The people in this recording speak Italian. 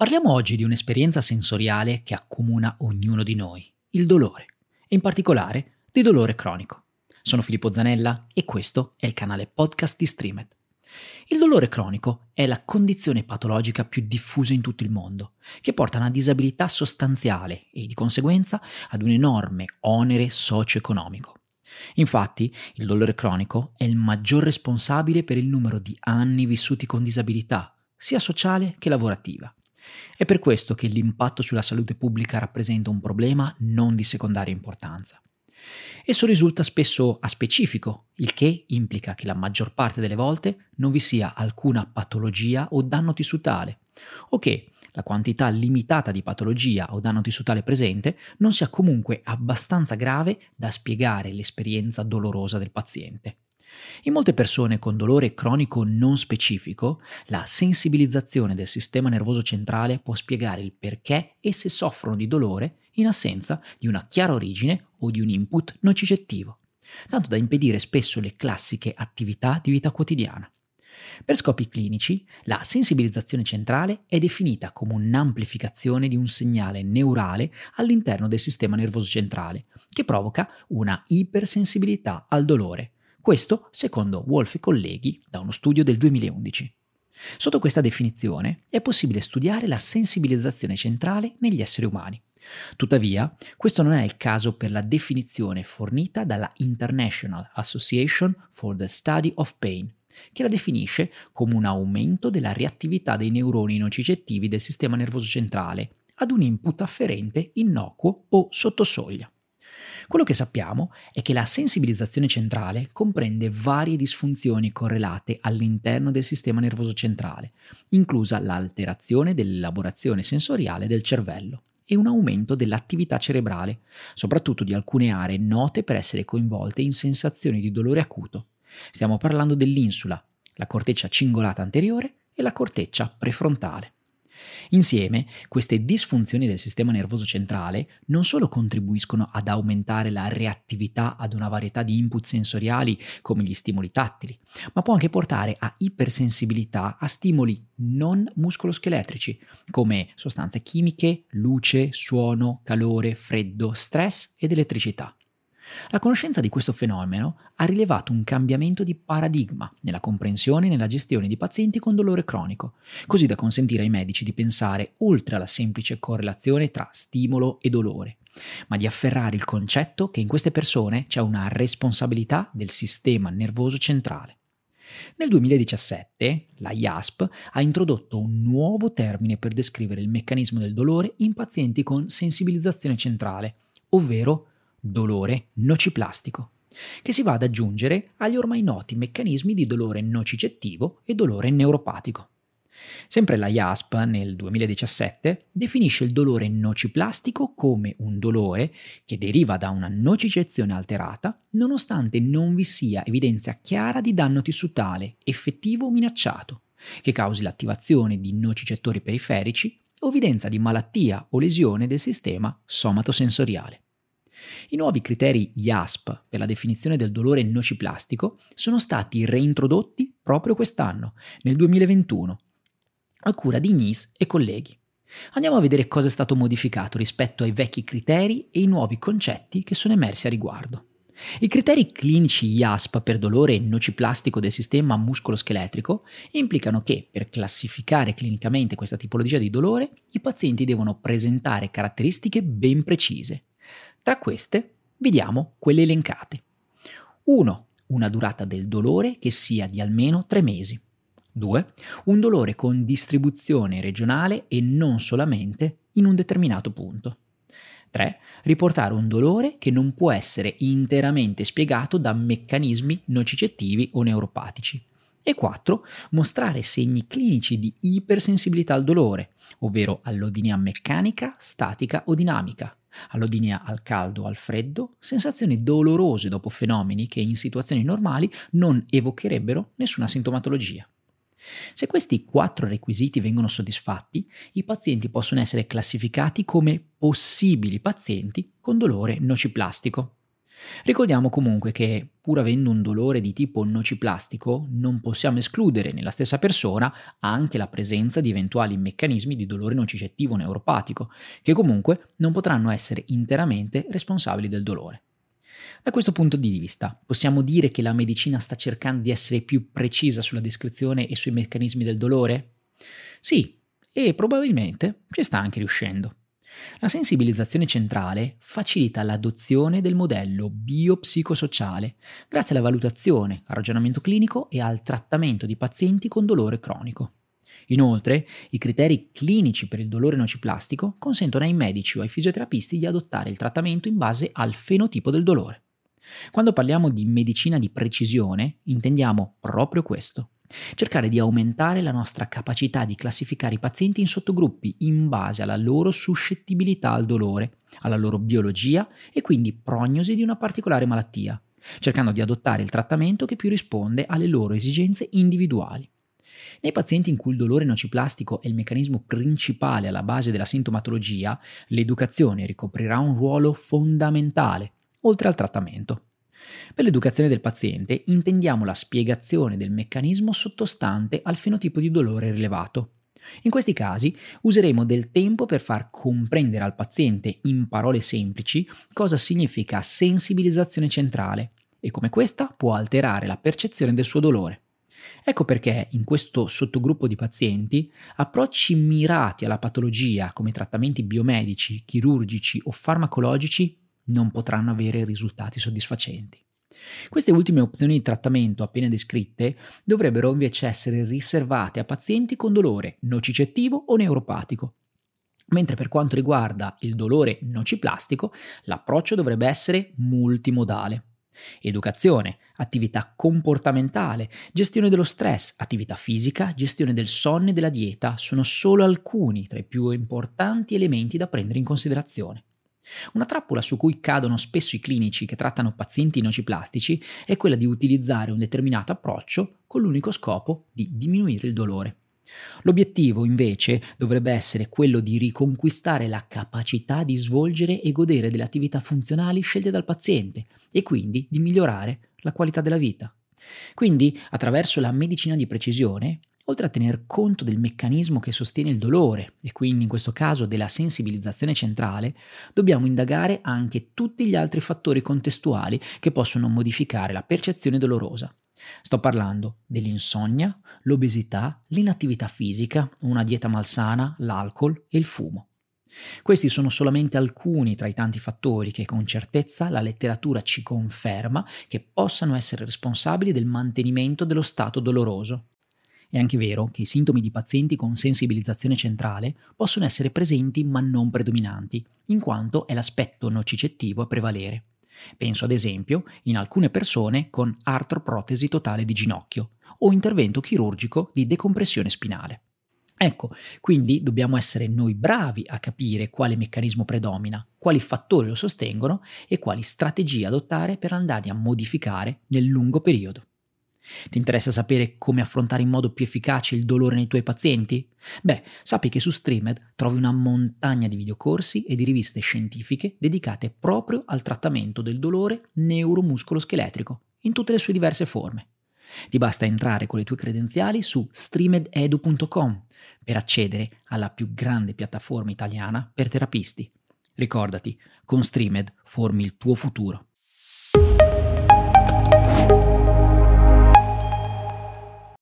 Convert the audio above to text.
Parliamo oggi di un'esperienza sensoriale che accomuna ognuno di noi, il dolore, e in particolare di dolore cronico. Sono Filippo Zanella e questo è il canale podcast di Streamed. Il dolore cronico è la condizione patologica più diffusa in tutto il mondo, che porta a una disabilità sostanziale e di conseguenza ad un enorme onere socio-economico. Infatti, il dolore cronico è il maggior responsabile per il numero di anni vissuti con disabilità, sia sociale che lavorativa. È per questo che l'impatto sulla salute pubblica rappresenta un problema non di secondaria importanza. Esso risulta spesso aspecifico, il che implica che la maggior parte delle volte non vi sia alcuna patologia o danno tissutale, o che la quantità limitata di patologia o danno tissutale presente non sia comunque abbastanza grave da spiegare l'esperienza dolorosa del paziente. In molte persone con dolore cronico non specifico, la sensibilizzazione del sistema nervoso centrale può spiegare il perché esse soffrono di dolore in assenza di una chiara origine o di un input nocicettivo, tanto da impedire spesso le classiche attività di vita quotidiana. Per scopi clinici, la sensibilizzazione centrale è definita come un'amplificazione di un segnale neurale all'interno del sistema nervoso centrale, che provoca una ipersensibilità al dolore, questo secondo Wolf e colleghi da uno studio del 2011. Sotto questa definizione è possibile studiare la sensibilizzazione centrale negli esseri umani. Tuttavia, questo non è il caso per la definizione fornita dalla International Association for the Study of Pain, che la definisce come un aumento della reattività dei neuroni nocicettivi del sistema nervoso centrale ad un input afferente innocuo o sotto soglia. Quello che sappiamo è che la sensibilizzazione centrale comprende varie disfunzioni correlate all'interno del sistema nervoso centrale, inclusa l'alterazione dell'elaborazione sensoriale del cervello e un aumento dell'attività cerebrale, soprattutto di alcune aree note per essere coinvolte in sensazioni di dolore acuto. Stiamo parlando dell'insula, la corteccia cingolata anteriore e la corteccia prefrontale. Insieme, queste disfunzioni del sistema nervoso centrale non solo contribuiscono ad aumentare la reattività ad una varietà di input sensoriali come gli stimoli tattili, ma può anche portare a ipersensibilità a stimoli non muscoloscheletrici come sostanze chimiche, luce, suono, calore, freddo, stress ed elettricità. La conoscenza di questo fenomeno ha rilevato un cambiamento di paradigma nella comprensione e nella gestione di pazienti con dolore cronico, così da consentire ai medici di pensare oltre alla semplice correlazione tra stimolo e dolore, ma di afferrare il concetto che in queste persone c'è una responsabilità del sistema nervoso centrale. Nel 2017 la IASP ha introdotto un nuovo termine per descrivere il meccanismo del dolore in pazienti con sensibilizzazione centrale, ovvero dolore nociplastico, che si va ad aggiungere agli ormai noti meccanismi di dolore nocicettivo e dolore neuropatico. Sempre la IASP nel 2017 definisce il dolore nociplastico come un dolore che deriva da una nocicezione alterata nonostante non vi sia evidenza chiara di danno tissutale effettivo o minacciato, che causi l'attivazione di nocicettori periferici o evidenza di malattia o lesione del sistema somatosensoriale. I nuovi criteri IASP per la definizione del dolore nociplastico sono stati reintrodotti proprio quest'anno, nel 2021, a cura di Nis e colleghi. Andiamo a vedere cosa è stato modificato rispetto ai vecchi criteri e i nuovi concetti che sono emersi a riguardo. I criteri clinici IASP per dolore nociplastico del sistema muscoloscheletrico implicano che, per classificare clinicamente questa tipologia di dolore, i pazienti devono presentare caratteristiche ben precise. Tra queste vediamo quelle elencate. 1. Una durata del dolore che sia di almeno 3 mesi. 2. Un dolore con distribuzione regionale e non solamente in un determinato punto. 3. Riportare un dolore che non può essere interamente spiegato da meccanismi nocicettivi o neuropatici. E 4. Mostrare segni clinici di ipersensibilità al dolore, ovvero all'odinia meccanica, statica o dinamica, all'odinia al caldo o al freddo, sensazioni dolorose dopo fenomeni che in situazioni normali non evocherebbero nessuna sintomatologia. Se questi quattro requisiti vengono soddisfatti, i pazienti possono essere classificati come possibili pazienti con dolore nociplastico. Ricordiamo comunque che, pur avendo un dolore di tipo nociplastico, non possiamo escludere nella stessa persona anche la presenza di eventuali meccanismi di dolore nocicettivo neuropatico, che comunque non potranno essere interamente responsabili del dolore. Da questo punto di vista, possiamo dire che la medicina sta cercando di essere più precisa sulla descrizione e sui meccanismi del dolore? Sì, e probabilmente ci sta anche riuscendo. La sensibilizzazione centrale facilita l'adozione del modello biopsicosociale grazie alla valutazione, al ragionamento clinico e al trattamento di pazienti con dolore cronico. Inoltre, i criteri clinici per il dolore nociplastico consentono ai medici o ai fisioterapisti di adottare il trattamento in base al fenotipo del dolore. Quando parliamo di medicina di precisione, intendiamo proprio questo. Cercare di aumentare la nostra capacità di classificare i pazienti in sottogruppi in base alla loro suscettibilità al dolore, alla loro biologia e quindi prognosi di una particolare malattia, cercando di adottare il trattamento che più risponde alle loro esigenze individuali. Nei pazienti in cui il dolore nociplastico è il meccanismo principale alla base della sintomatologia, l'educazione ricoprirà un ruolo fondamentale, oltre al trattamento. Per l'educazione del paziente intendiamo la spiegazione del meccanismo sottostante al fenotipo di dolore rilevato. In questi casi useremo del tempo per far comprendere al paziente in parole semplici cosa significa sensibilizzazione centrale e come questa può alterare la percezione del suo dolore. Ecco perché in questo sottogruppo di pazienti approcci mirati alla patologia come trattamenti biomedici, chirurgici o farmacologici non potranno avere risultati soddisfacenti. Queste ultime opzioni di trattamento appena descritte dovrebbero invece essere riservate a pazienti con dolore nocicettivo o neuropatico. Mentre per quanto riguarda il dolore nociplastico, l'approccio dovrebbe essere multimodale. Educazione, attività comportamentale, gestione dello stress, attività fisica, gestione del sonno e della dieta sono solo alcuni tra i più importanti elementi da prendere in considerazione. Una trappola su cui cadono spesso i clinici che trattano pazienti nociplastici è quella di utilizzare un determinato approccio con l'unico scopo di diminuire il dolore. L'obiettivo, invece, dovrebbe essere quello di riconquistare la capacità di svolgere e godere delle attività funzionali scelte dal paziente e quindi di migliorare la qualità della vita. Quindi, attraverso la medicina di precisione, oltre a tener conto del meccanismo che sostiene il dolore e quindi in questo caso della sensibilizzazione centrale, dobbiamo indagare anche tutti gli altri fattori contestuali che possono modificare la percezione dolorosa. Sto parlando dell'insonnia, l'obesità, l'inattività fisica, una dieta malsana, l'alcol e il fumo. Questi sono solamente alcuni tra i tanti fattori che con certezza la letteratura ci conferma che possano essere responsabili del mantenimento dello stato doloroso. È anche vero che i sintomi di pazienti con sensibilizzazione centrale possono essere presenti ma non predominanti, in quanto è l'aspetto nocicettivo a prevalere. Penso ad esempio in alcune persone con artroprotesi totale di ginocchio o intervento chirurgico di decompressione spinale. Ecco, quindi dobbiamo essere noi bravi a capire quale meccanismo predomina, quali fattori lo sostengono e quali strategie adottare per andarli a modificare nel lungo periodo. Ti interessa sapere come affrontare in modo più efficace il dolore nei tuoi pazienti? Beh, sappi che su Streamed trovi una montagna di videocorsi e di riviste scientifiche dedicate proprio al trattamento del dolore neuromuscolo-scheletrico, in tutte le sue diverse forme. Ti basta entrare con le tue credenziali su streamededu.com per accedere alla più grande piattaforma italiana per terapisti. Ricordati, con Streamed formi il tuo futuro.